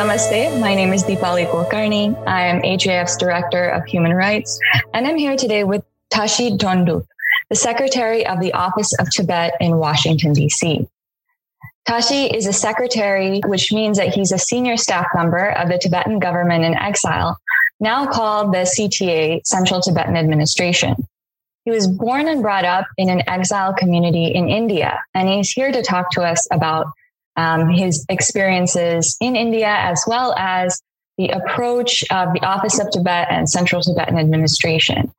Namaste. My name is Deepali Kulkarni. I am HAF's Director of Human Rights, and I'm here today with Tashi Dondup, the Secretary of the Office of Tibet in Washington, D.C. Tashi is a secretary, which means that he's a senior staff member of the Tibetan government in exile, now called the CTA, Central Tibetan Administration. He was born and brought up in an exile community in India, and he's here to talk to us about um, his experiences in India, as well as the approach of the Office of Tibet and Central Tibetan Administration.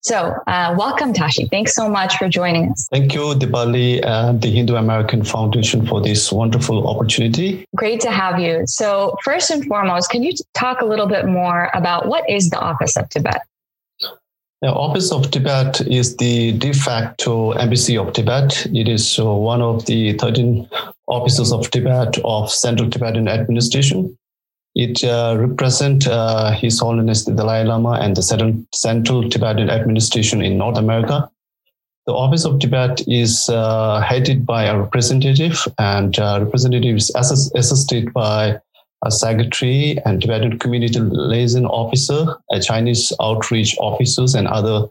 So, uh, welcome, Tashi. Thanks so much for joining us. Thank you, Deepali and the Hindu American Foundation for this wonderful opportunity. Great to have you. So, first and foremost, can you talk a little bit more about what is the Office of Tibet? The Office of Tibet is the de facto embassy of Tibet. It is uh, one of the 13 offices of Tibet of Central Tibetan Administration. It uh, represents uh, His Holiness the Dalai Lama and the Central Tibetan Administration in North America. The Office of Tibet is uh, headed by a representative, and uh, representative is assisted by a secretary and Tibetan community liaison officer, a Chinese outreach officers, and other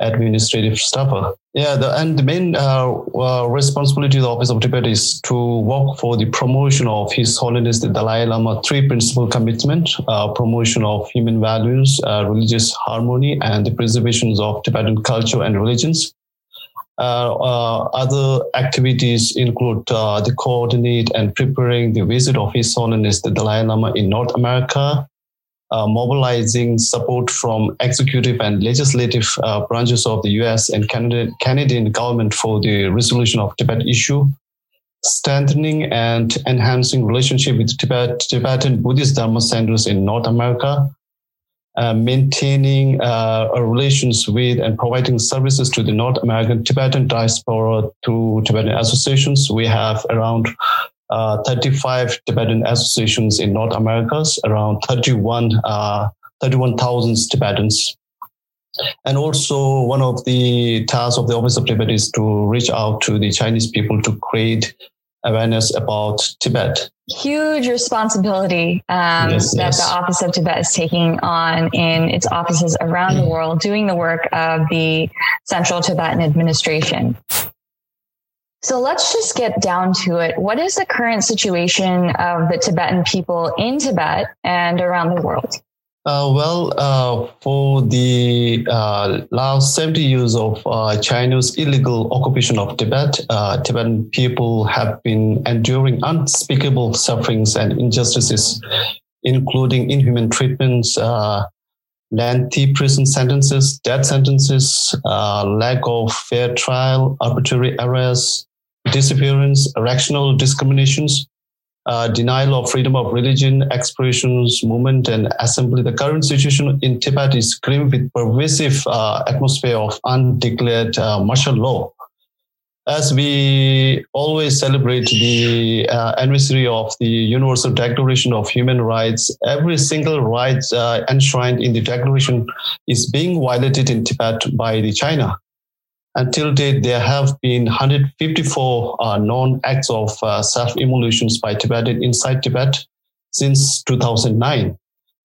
administrative staff. Yeah, the, and the main uh, uh, responsibility of the Office of Tibet is to work for the promotion of His Holiness the Dalai Lama three principal commitment: uh, promotion of human values, uh, religious harmony, and the preservation of Tibetan culture and religions. Uh, uh, other activities include the coordinate and preparing the visit of His Holiness the Dalai Lama in North America, uh, mobilizing support from executive and legislative uh, branches of the US and Canada, Canadian government for the resolution of Tibet issue, strengthening and enhancing relationship with Tibet, Tibetan Buddhist Dharma centers in North America, uh, maintaining uh, relations with and providing services to the North American Tibetan diaspora through Tibetan associations. We have around uh, 35 Tibetan associations in North America, around 31, uh, 31,000 Tibetans. And also, one of the tasks of the Office of Tibet is to reach out to the Chinese people to create awareness about Tibet. Huge responsibility um, yes, that yes. the Office of Tibet is taking on in its offices around the world, doing the work of the Central Tibetan Administration. So let's just get down to it. What is the current situation of the Tibetan people in Tibet and around the world? Uh, well, uh, for the uh, last 70 years of uh, China's illegal occupation of Tibet, uh, Tibetan people have been enduring unspeakable sufferings and injustices, including inhuman treatments, uh, lengthy prison sentences, death sentences, lack of fair trial, arbitrary arrests, disappearance, rational discriminations, uh, denial of freedom of religion, expressions, movement, and assembly. The current situation in Tibet is grim with pervasive uh, atmosphere of undeclared uh, martial law. As we always celebrate the uh, anniversary of the Universal Declaration of Human Rights, every single right uh, enshrined in the Declaration is being violated in Tibet by the China. Until date, there have been 154 uh, known acts of uh, self-immolations by Tibetan inside Tibet since 2009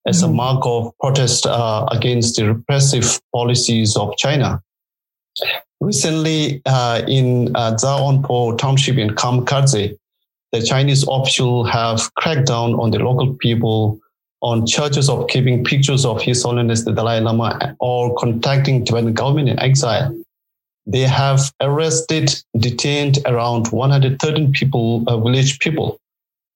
as mm-hmm. a mark of protest uh, against the repressive policies of China. Recently, uh, in uh, Zaonpo township in Kamkadze, the Chinese officials have cracked down on the local people on charges of keeping pictures of His Holiness the Dalai Lama or contacting Tibetan government in exile. They have arrested, detained around 113 people, uh, village people.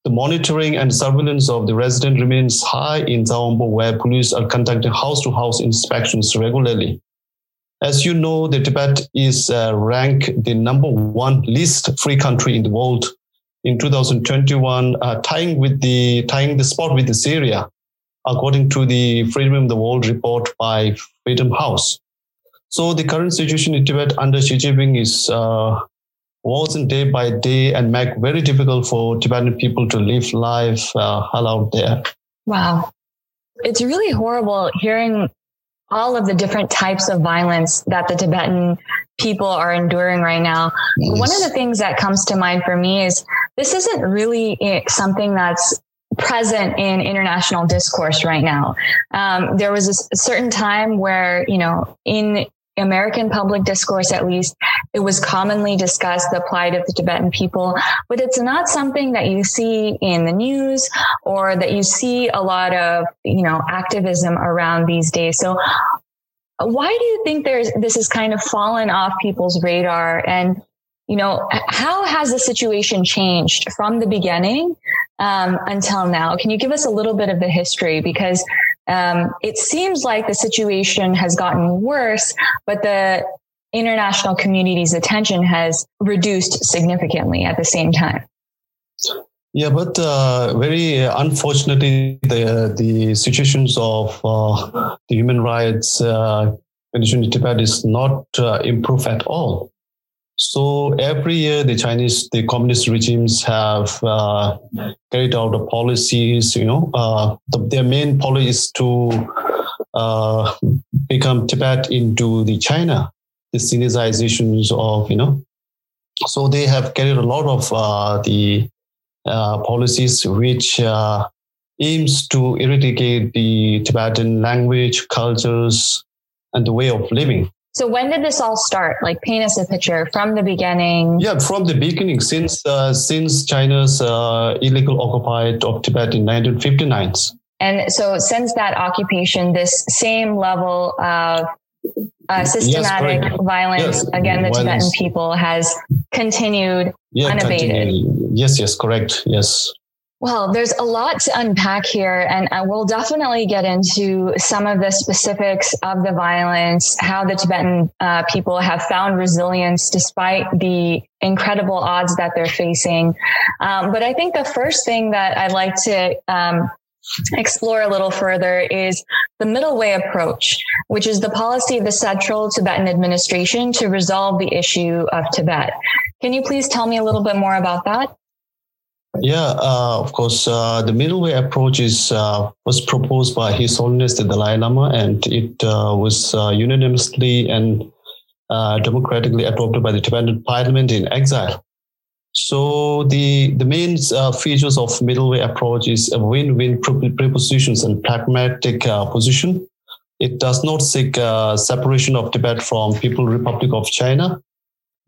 The monitoring and surveillance of the resident remains high in Zaombo, where police are conducting house-to-house inspections regularly. As you know, the Tibet is uh, ranked the number one least free country in the world in 2021, uh, tying with the tying the spot with the Syria, according to the Freedom of the World report by Freedom House. So the current situation in Tibet under Xi Jinping is uh, worsen day by day and make very difficult for Tibetan people to live life uh, out there. Wow. It's really horrible hearing all of the different types of violence that the Tibetan people are enduring right now. Yes. One of the things that comes to mind for me is this isn't really something that's present in international discourse right now. Um, there was a certain time where, you know, in American public discourse, at least, it was commonly discussed the plight of the Tibetan people, but it's not something that you see in the news or that you see a lot of, you know, activism around these days. So why do you think there's this has kind of fallen off people's radar? And you know how has the situation changed from the beginning um, until now? Can you give us a little bit of the history? Because um, it seems like the situation has gotten worse but the international community's attention has reduced significantly at the same time yeah, but uh, very unfortunately, the the situations of uh, the human rights uh, condition in Tibet is not uh, improved at all. So every year, the Chinese, the communist regimes have uh, carried out the policies. You know, uh, the, their main policy is to uh, become Tibet into the China, the Sinicizations of you know. So they have carried a lot of uh, the uh, policies which uh, aims to eradicate the Tibetan language, cultures, and the way of living. So when did this all start? Like paint us a picture from the beginning. Yeah, from the beginning, since uh, since China's uh, illegal occupied of Tibet in 1959. And so since that occupation, this same level of uh, systematic yes, violence yes. against the violence. Tibetan people has continued unabated. Continue. Yes, yes, correct. Yes. Well, there's a lot to unpack here, and I will definitely get into some of the specifics of the violence, how the Tibetan uh, people have found resilience despite the incredible odds that they're facing. Um, but I think the first thing that I'd like to um, explore a little further is the middle way approach, which is the policy of the Central Tibetan Administration to resolve the issue of Tibet. Can you please tell me a little bit more about that? Yeah, uh, of course. Uh, the middle way approach is uh, was proposed by His Holiness the Dalai Lama, and it uh, was uh, unanimously and uh, democratically adopted by the Tibetan Parliament in exile. So the the main features of middle way approach is a win-win prepositions and pragmatic position. It does not seek separation of Tibet from People Republic of China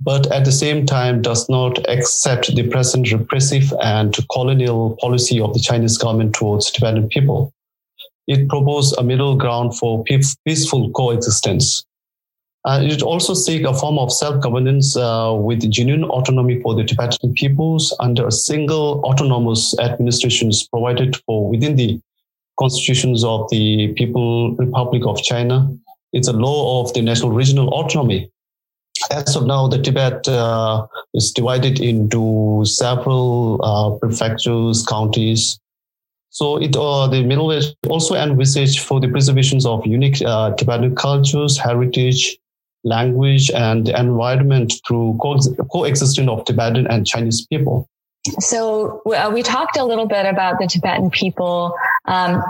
but at the same time does not accept the present repressive and colonial policy of the Chinese government towards Tibetan people. It proposed a middle ground for peaceful coexistence. Uh, it also seeks a form of self-governance uh, with genuine autonomy for the Tibetan peoples under a single autonomous administration provided for within the constitutions of the People Republic of China. It's a law of the national regional autonomy as of now, the Tibet uh, is divided into several uh, prefectures, counties. So it uh, the Middle West also envisaged for the preservation of unique uh, Tibetan cultures, heritage, language, and environment through co- coexistence of Tibetan and Chinese people. So uh, we talked a little bit about the Tibetan people um,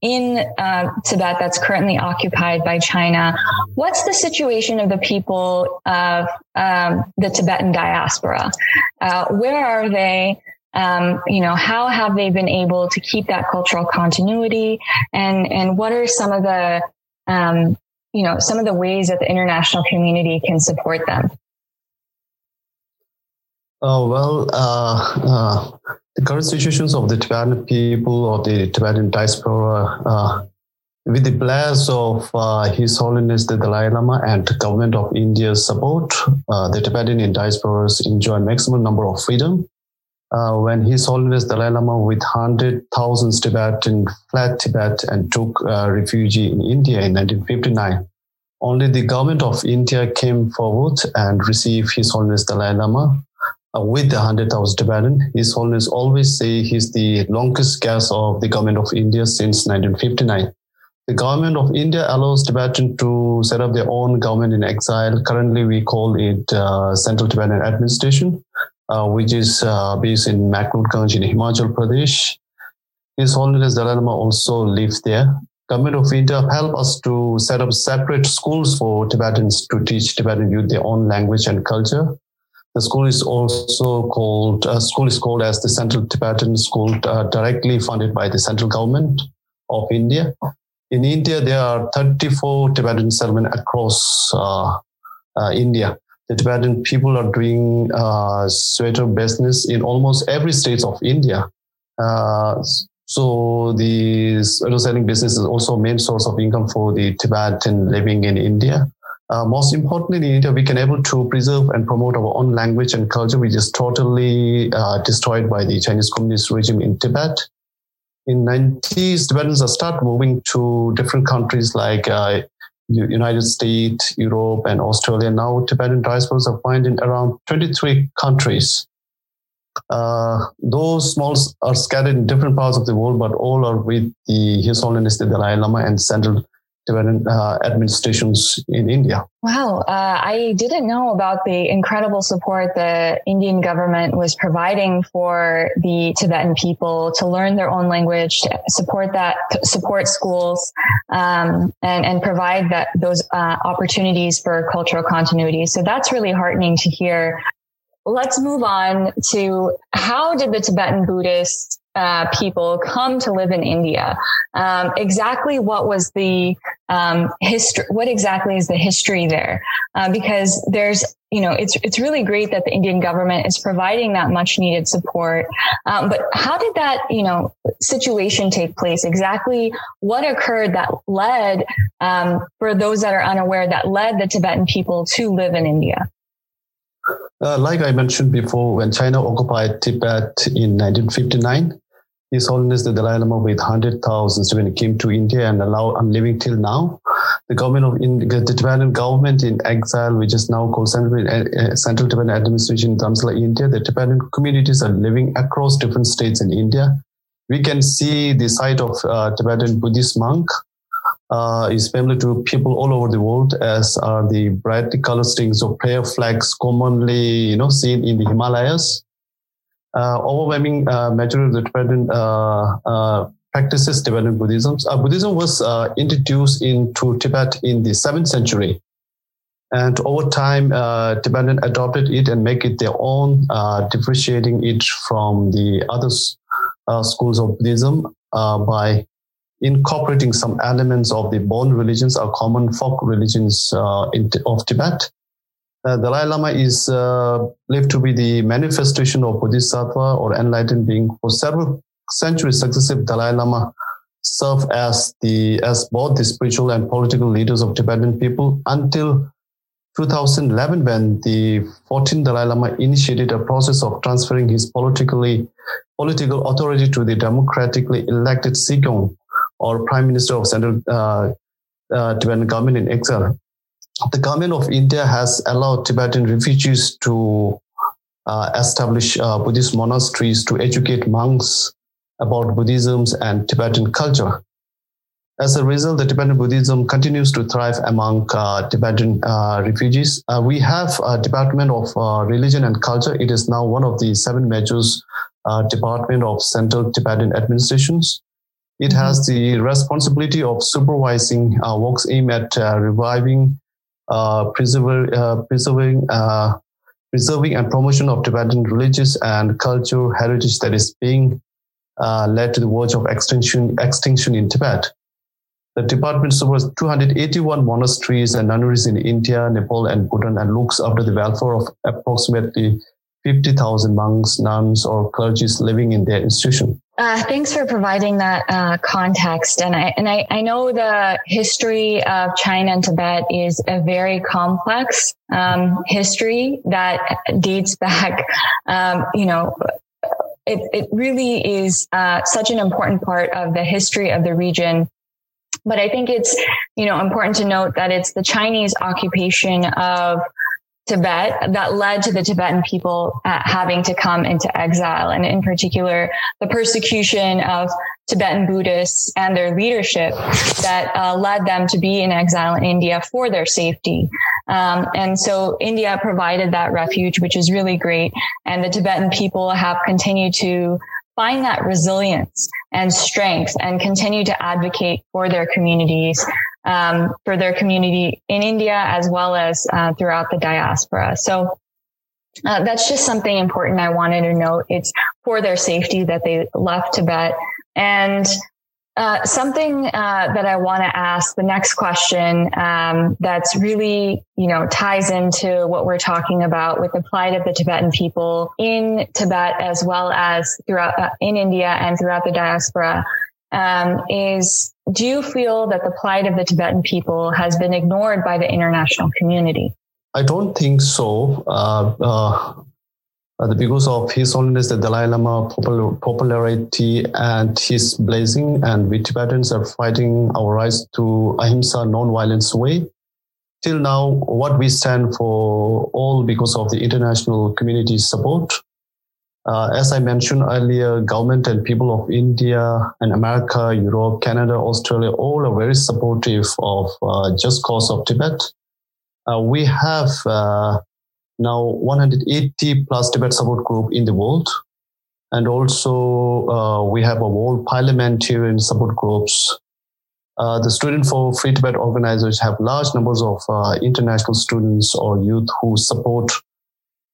in uh, Tibet that's currently occupied by China. What's the situation of the people of um, the Tibetan diaspora? Uh, where are they? Um, you know, how have they been able to keep that cultural continuity? And and what are some of the um, you know some of the ways that the international community can support them? Oh, well, uh, uh, the current situations of the Tibetan people or the Tibetan diaspora, uh, with the bless of uh, His Holiness the Dalai Lama and government of India's support, uh, the Tibetan diasporas enjoy maximum number of freedom. Uh, when His Holiness Dalai Lama with 100,000 Tibetan fled Tibet and took refuge in India in 1959, only the government of India came forward and received His Holiness Dalai Lama uh, with the 100,000 Tibetan. His Holiness always say he's the longest guest of the government of India since 1959. The government of India allows Tibetan to set up their own government in exile. Currently, we call it uh, Central Tibetan Administration, uh, which is uh, based in McLeodganj in Himachal Pradesh. His Holiness Dalai Lama also lives there. Government of India help us to set up separate schools for Tibetans to teach Tibetan youth their own language and culture The school is also called uh, school is called as the Central Tibetan School, uh, directly funded by the central government of India. In India, there are 34 Tibetan settlements across uh, uh, India. The Tibetan people are doing uh, sweater business in almost every state of India. Uh, so the sweater selling business is also a main source of income for the Tibetan living in India. Uh, most importantly, in India, we can able to preserve and promote our own language and culture, which is totally uh, destroyed by the Chinese Communist regime in Tibet. In 90s, Tibetans start moving to different countries like uh, United States, Europe, and Australia. Now, Tibetan diasporas are found in around 23 countries. Uh, those malls are scattered in different parts of the world, but all are with the His Holiness the Dalai Lama and Central Tibetan uh, administrations in India. Wow, uh, I didn't know about the incredible support the Indian government was providing for the Tibetan people to learn their own language, support that, support schools, um, and and provide that those uh, opportunities for cultural continuity. So that's really heartening to hear. Let's move on to how did the Tibetan Buddhists uh, people come to live in India. Um, exactly what was the um, history? What exactly is the history there? Uh, because there's, you know, it's it's really great that the Indian government is providing that much needed support. Um, but how did that, you know, situation take place? Exactly what occurred that led, um, for those that are unaware, that led the Tibetan people to live in India? Uh, like I mentioned before, when China occupied Tibet in 1959, His Holiness the Dalai Lama with 100,000 students came to India and allow I'm living till now. The government of in, the Tibetan government in exile, which is now called Central, uh, Central Tibetan Administration in Dharamsala, India, the Tibetan communities are living across different states in India. We can see the sight of uh, Tibetan Buddhist monk uh, is familiar to people all over the world, as are the bright colored strings of prayer flags commonly, you know, seen in the Himalayas. Uh, overwhelming uh, majority of the Tibetan uh, uh, practices Tibetan Buddhism. Uh, Buddhism was introduced into Tibet in the seventh century, and over time, Tibetan adopted it and make it their own, differentiating it from the other schools of Buddhism by incorporating some elements of the Bon religions or common folk religions uh, in, of Tibet. Uh, Dalai Lama is uh, believed to be the manifestation of Bodhisattva or enlightened being. For several centuries, successive Dalai Lama served as the as both the spiritual and political leaders of Tibetan people until 2011, when the 14th Dalai Lama initiated a process of transferring his politically political authority to the democratically elected Sikyong or Prime Minister of Central uh, uh, Tibetan government in exile. The government of India has allowed Tibetan refugees to uh, establish uh, Buddhist monasteries to educate monks about Buddhism and Tibetan culture. As a result, the Tibetan Buddhism continues to thrive among uh, Tibetan uh, refugees. Uh, we have a Department of uh, Religion and Culture. It is now one of the seven major department of Central Tibetan administrations. It has mm-hmm. the responsibility of supervising uh, works aimed at uh, reviving, uh, preserving, uh, preserving, uh, preserving, and promotion of Tibetan religious and cultural heritage that is being uh, led to the verge of extinction, extinction in Tibet. The department supervises 281 monasteries and nunneries in India, Nepal, and Bhutan, and looks after the welfare of approximately 50,000 monks, nuns, or clergies living in their institution. Uh, thanks for providing that uh, context. And I and I, I, know the history of China and Tibet is a very complex um, history that dates back, um, you know. It, it really is uh, such an important part of the history of the region but I think it's, you know, important to note that it's the Chinese occupation of Tibet that led to the Tibetan people uh, having to come into exile. And in particular, the persecution of Tibetan Buddhists and their leadership that uh, led them to be in exile in India for their safety. Um, and so India provided that refuge, which is really great. And the Tibetan people have continued to find that resilience and strength and continue to advocate for their communities um, for their community in India as well as uh, throughout the diaspora. So uh, that's just something important I wanted to note. It's for their safety that they left Tibet. And uh, something uh, that I want to ask the next question um, that's really, you know, ties into what we're talking about with the plight of the Tibetan people in Tibet as well as throughout uh, in India and throughout the diaspora um, is do you feel that the plight of the Tibetan people has been ignored by the international community? I don't think so. Uh, uh, because of His Holiness the Dalai Lama popular, popularity and his blazing, and we Tibetans are fighting our rights to ahimsa non-violence way. Till now, what we stand for all because of the international community's support. Uh, as I mentioned earlier, government and people of India and America, Europe, Canada, Australia, all are very supportive of uh, just cause of Tibet. Uh, we have uh, now 180 plus Tibet support group in the world. And also, uh, we have a world parliamentarian support groups. Uh, the Student for Free Tibet organizers have large numbers of international students or youth who support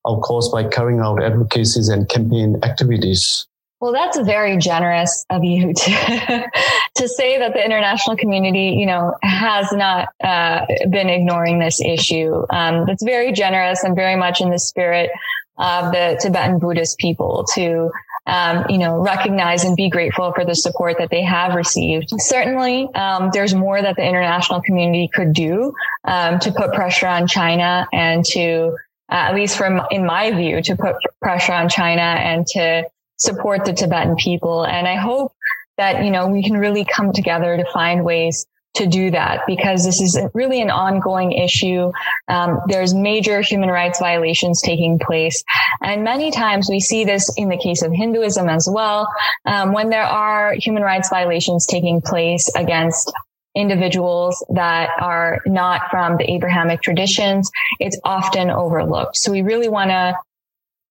our course, by carrying out advocacies and campaign activities. Well, that's very generous of you to to say that the international community, you know, has not uh, been ignoring this issue. Um, that's very generous and very much in the spirit of the Tibetan Buddhist people to, um, you know, recognize and be grateful for the support that they have received. Certainly, um, there's more that the international community could do um, to put pressure on China and to, uh, at least from in my view, to put pressure on China and to support the Tibetan people. And I hope that, you know, we can really come together to find ways to do that because this is really an ongoing issue. Um, there's major human rights violations taking place. And many times we see this in the case of Hinduism as well. Um, when there are human rights violations taking place against individuals that are not from the Abrahamic traditions, it's often overlooked. So we really want to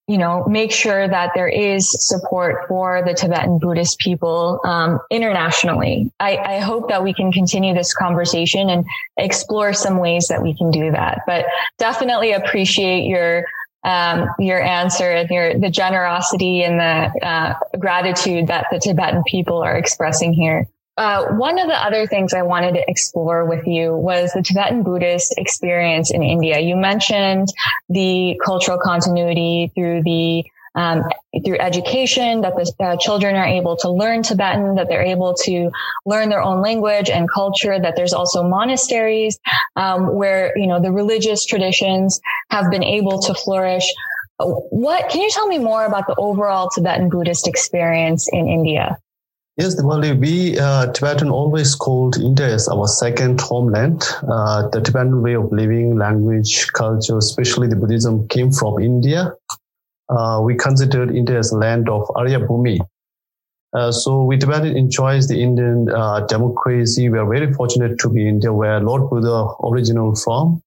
you know, make sure that there is support for the Tibetan Buddhist people um, internationally. I, I, hope that we can continue this conversation and explore some ways that we can do that. But definitely appreciate your um, your answer and your the generosity and the uh, gratitude that the Tibetan people are expressing here. Uh, one of the other things I wanted to explore with you was the Tibetan Buddhist experience in India. You mentioned the cultural continuity through the um, through education, that the uh, children are able to learn Tibetan, that they're able to learn their own language and culture, that there's also monasteries um, where, you know, the religious traditions have been able to flourish. What can you tell me more about the overall Tibetan Buddhist experience in India? Yes, Deepali, we uh, Tibetan always called India as our second homeland. Uh, the Tibetan way of living, language, culture, especially the Buddhism, came from India. Uh, we considered India as land of Arya Bhumi. Uh, so we Tibetan enjoys the Indian uh, democracy. We are very fortunate to be in India, where Lord Buddha original from.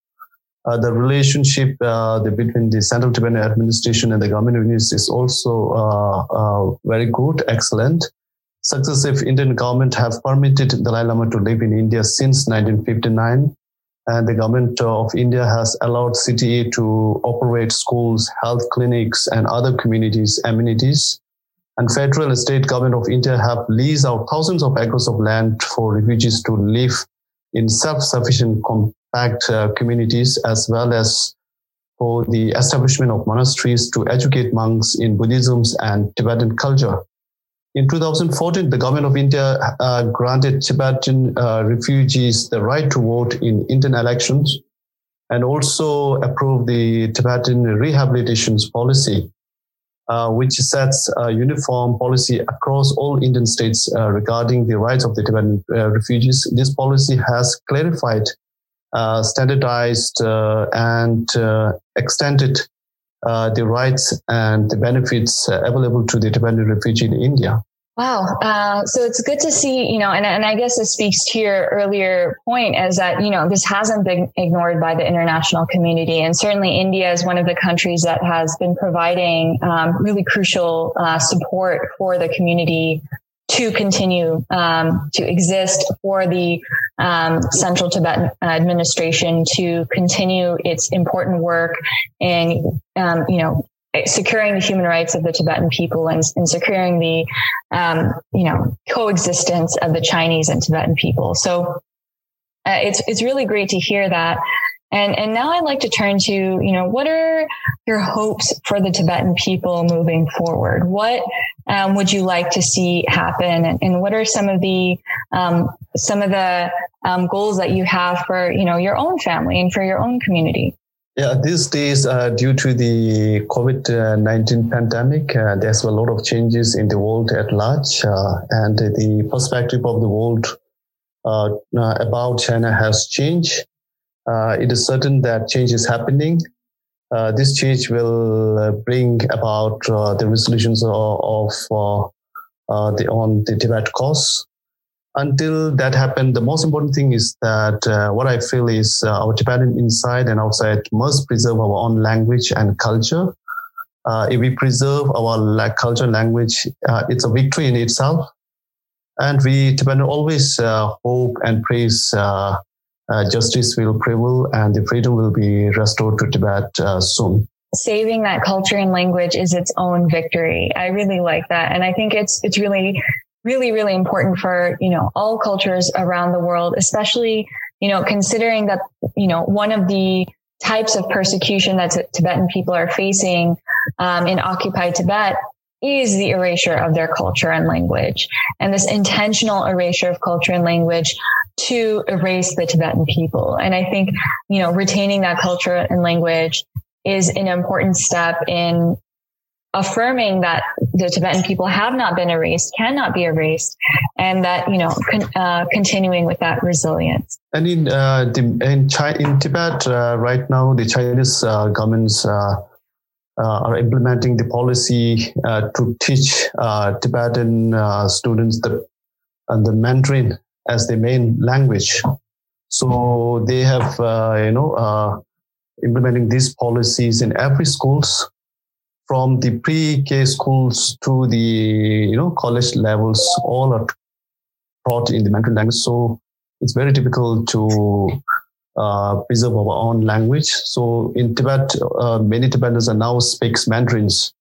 Uh, the relationship the, between the central Tibetan administration and the government units is also very good, excellent successive Indian government have permitted Dalai Lama to live in India since 1959. And the government of India has allowed CTA to operate schools, health clinics, and other communities amenities. And federal and state government of India have leased out thousands of acres of land for refugees to live in self-sufficient compact uh, communities as well as for the establishment of monasteries to educate monks in Buddhism and Tibetan culture. In 2014, the government of India uh, granted Tibetan uh, refugees the right to vote in Indian elections and also approved the Tibetan rehabilitation policy, uh, which sets a uniform policy across all Indian states uh, regarding the rights of the Tibetan uh, refugees. This policy has clarified, uh, standardized, and extended the rights and the benefits available to the dependent refugee in India. Wow. Uh, so it's good to see, you know, and, and I guess this speaks to your earlier point is that, you know, this hasn't been ignored by the international community. And certainly India is one of the countries that has been providing um, really crucial uh, support for the community to continue um, to exist for the um, Central Tibetan Administration to continue its important work in, um, you know, securing the human rights of the Tibetan people and, and securing the, um, you know, coexistence of the Chinese and Tibetan people. So uh, it's it's really great to hear that. And and now I'd like to turn to you know what are your hopes for the Tibetan people moving forward? What um, would you like to see happen, and, and what are some of the um, some of the um, goals that you have for you know your own family and for your own community? Yeah, these days, uh, due to the COVID 19 pandemic, uh, there's a lot of changes in the world at large, uh, and the perspective of the world uh, uh, about China has changed. Uh, it is certain that change is happening. this change will bring about the resolutions of, of the on the Tibet cause. Until that happened, the most important thing is that uh, what I feel is uh, our Tibetan inside and outside must preserve our own language and culture. Uh, if we preserve our culture and language, it's a victory in itself. And we Tibetan always uh, hope and praise uh, uh, justice will prevail and the freedom will be restored to Tibet soon saving that culture and language is its own victory. I really like that. And I think it's, it's really, really, really important for, you know, all cultures around the world, especially, you know, considering that, you know, one of the types of persecution that Tibetan people are facing um, in occupied Tibet is the erasure of their culture and language and this intentional erasure of culture and language to erase the Tibetan people. And I think, you know, retaining that culture and language is an important step in affirming that the Tibetan people have not been erased, cannot be erased, and that you know con- uh, continuing with that resilience. And in uh, in, China, in Tibet uh, right now, the Chinese uh, government's uh, uh, are implementing the policy to teach Tibetan students the the Mandarin as the main language. So they have, you know, implementing these policies in every schools from the pre-K schools to the you know college levels, all are taught in the Mandarin language. So it's very difficult to uh, preserve our own language. So in Tibet, uh, many Tibetans are now speaks Mandarins.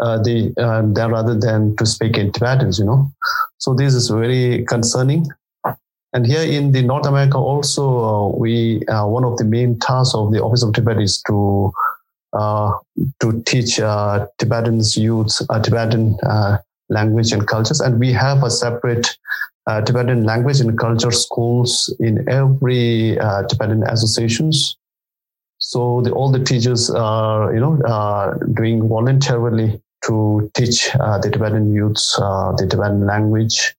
Uh, um, rather than to speak in Tibetans, you know. So this is very concerning. And here in the North America, also uh, we uh, one of the main tasks of the Office of Tibet is to uh, to teach Tibetans youths Tibetan language and cultures, and we have a separate uh, Tibetan language and culture schools in every uh, Tibetan associations. So the, all the teachers are, you know, uh, doing voluntarily to teach uh, the Tibetan youths uh, the Tibetan language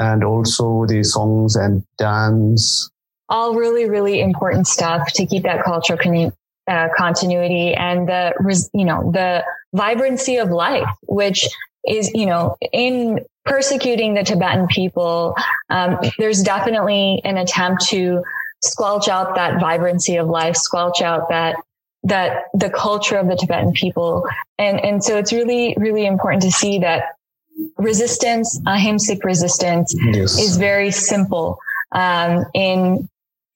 and also the songs and dance. All really, really important stuff to keep that cultural con- uh, continuity and the, you know, the vibrancy of life, which is, you know, in persecuting the Tibetan people, um, there's definitely an attempt to squelch out that vibrancy of life, squelch out that that the culture of the Tibetan people. And and so it's really, really important to see that resistance, ahimsic resistance yes. is very simple um, in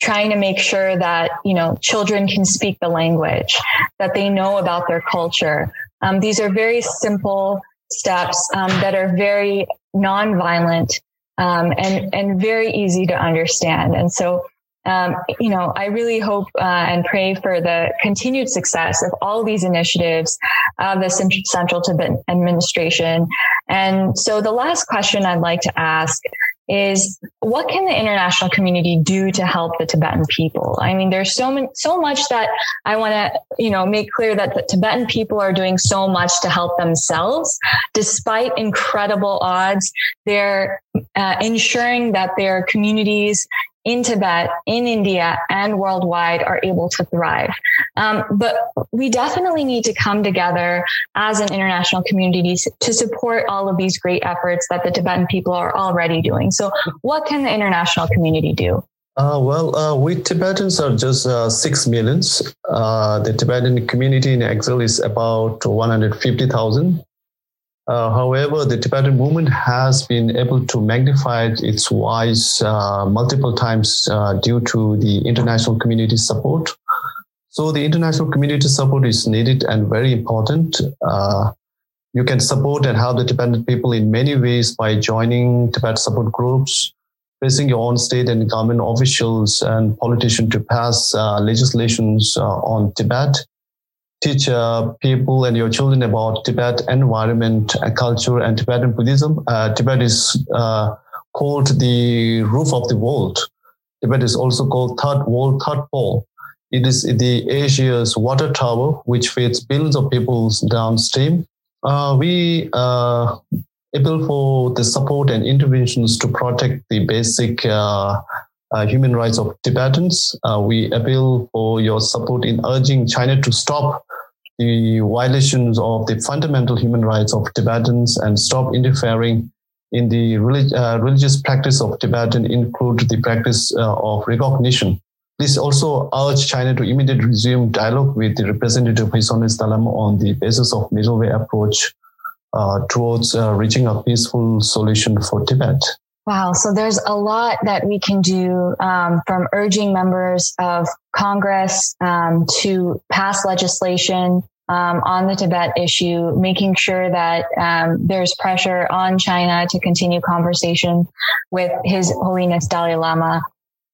trying to make sure that you know children can speak the language, that they know about their culture. Um, these are very simple steps um, that are very nonviolent um, and and very easy to understand. And so, um, you know, I really hope uh, and pray for the continued success of all these initiatives of the Central Tibet Administration. And so, the last question I'd like to ask is what can the international community do to help the Tibetan people? I mean, there's so many, so much that I want to, you know, make clear that the Tibetan people are doing so much to help themselves, despite incredible odds. They're uh, ensuring that their communities in Tibet, in India, and worldwide are able to thrive. Um, but we definitely need to come together as an international community to support all of these great efforts that the Tibetan people are already doing. So, what can the international community do? Uh, well, uh, we Tibetans are just uh, 6 millions. Uh, the Tibetan community in exile is about 150,000. Uh, however, the Tibetan movement has been able to magnify its voice uh, multiple times uh, due to the international community support. So, the international community support is needed and very important. Uh, you can support and help the Tibetan people in many ways by joining Tibet support groups, facing your own state and government officials and politicians to pass uh, legislations uh, on Tibet teach uh, people and your children about Tibet environment, uh, culture, and Tibetan Buddhism. Uh, Tibet is uh, called the roof of the world. Tibet is also called third world, third pole. It is the Asia's water tower, which feeds billions of people downstream. Uh, we uh, able for the support and interventions to protect the basic uh, human rights of Tibetans. Uh, we appeal for your support in urging China to stop the violations of the fundamental human rights of Tibetans and stop interfering in the relig- uh, religious practice of Tibetan, include the practice uh, of recognition. Please also urge China to immediately resume dialogue with the representative of His Holiness Dalai Lama on the basis of middle way approach uh, towards uh, reaching a peaceful solution for Tibet. Wow. So there's a lot that we can do um, from urging members of Congress um, to pass legislation um, on the Tibet issue, making sure that um, there's pressure on China to continue conversation with His Holiness Dalai Lama.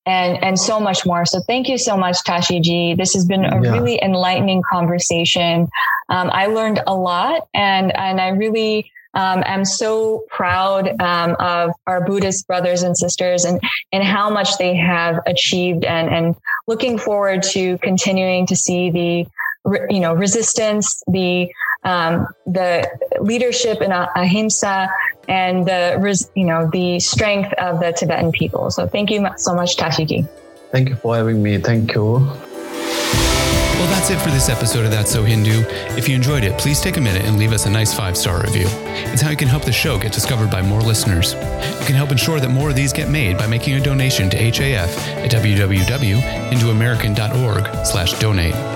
And, and so much more. So thank you so much, Tashi Ji. This has been a yeah. really enlightening conversation. Um, I learned a lot and, and I really, um, I'm so proud um, of our Buddhist brothers and sisters and, and how much they have achieved and, and looking forward to continuing to see the you know resistance the um, the leadership in ahimsa and the you know the strength of the Tibetan people. So thank you so much, Tashi Ji. Thank you for having me. Thank you. Well, that's it for this episode of That's So Hindu. If you enjoyed it, please take a minute and leave us a nice five star review. It's how you can help the show get discovered by more listeners. You can help ensure that more of these get made by making a donation to HAF at www.hinduamerican.org/donate.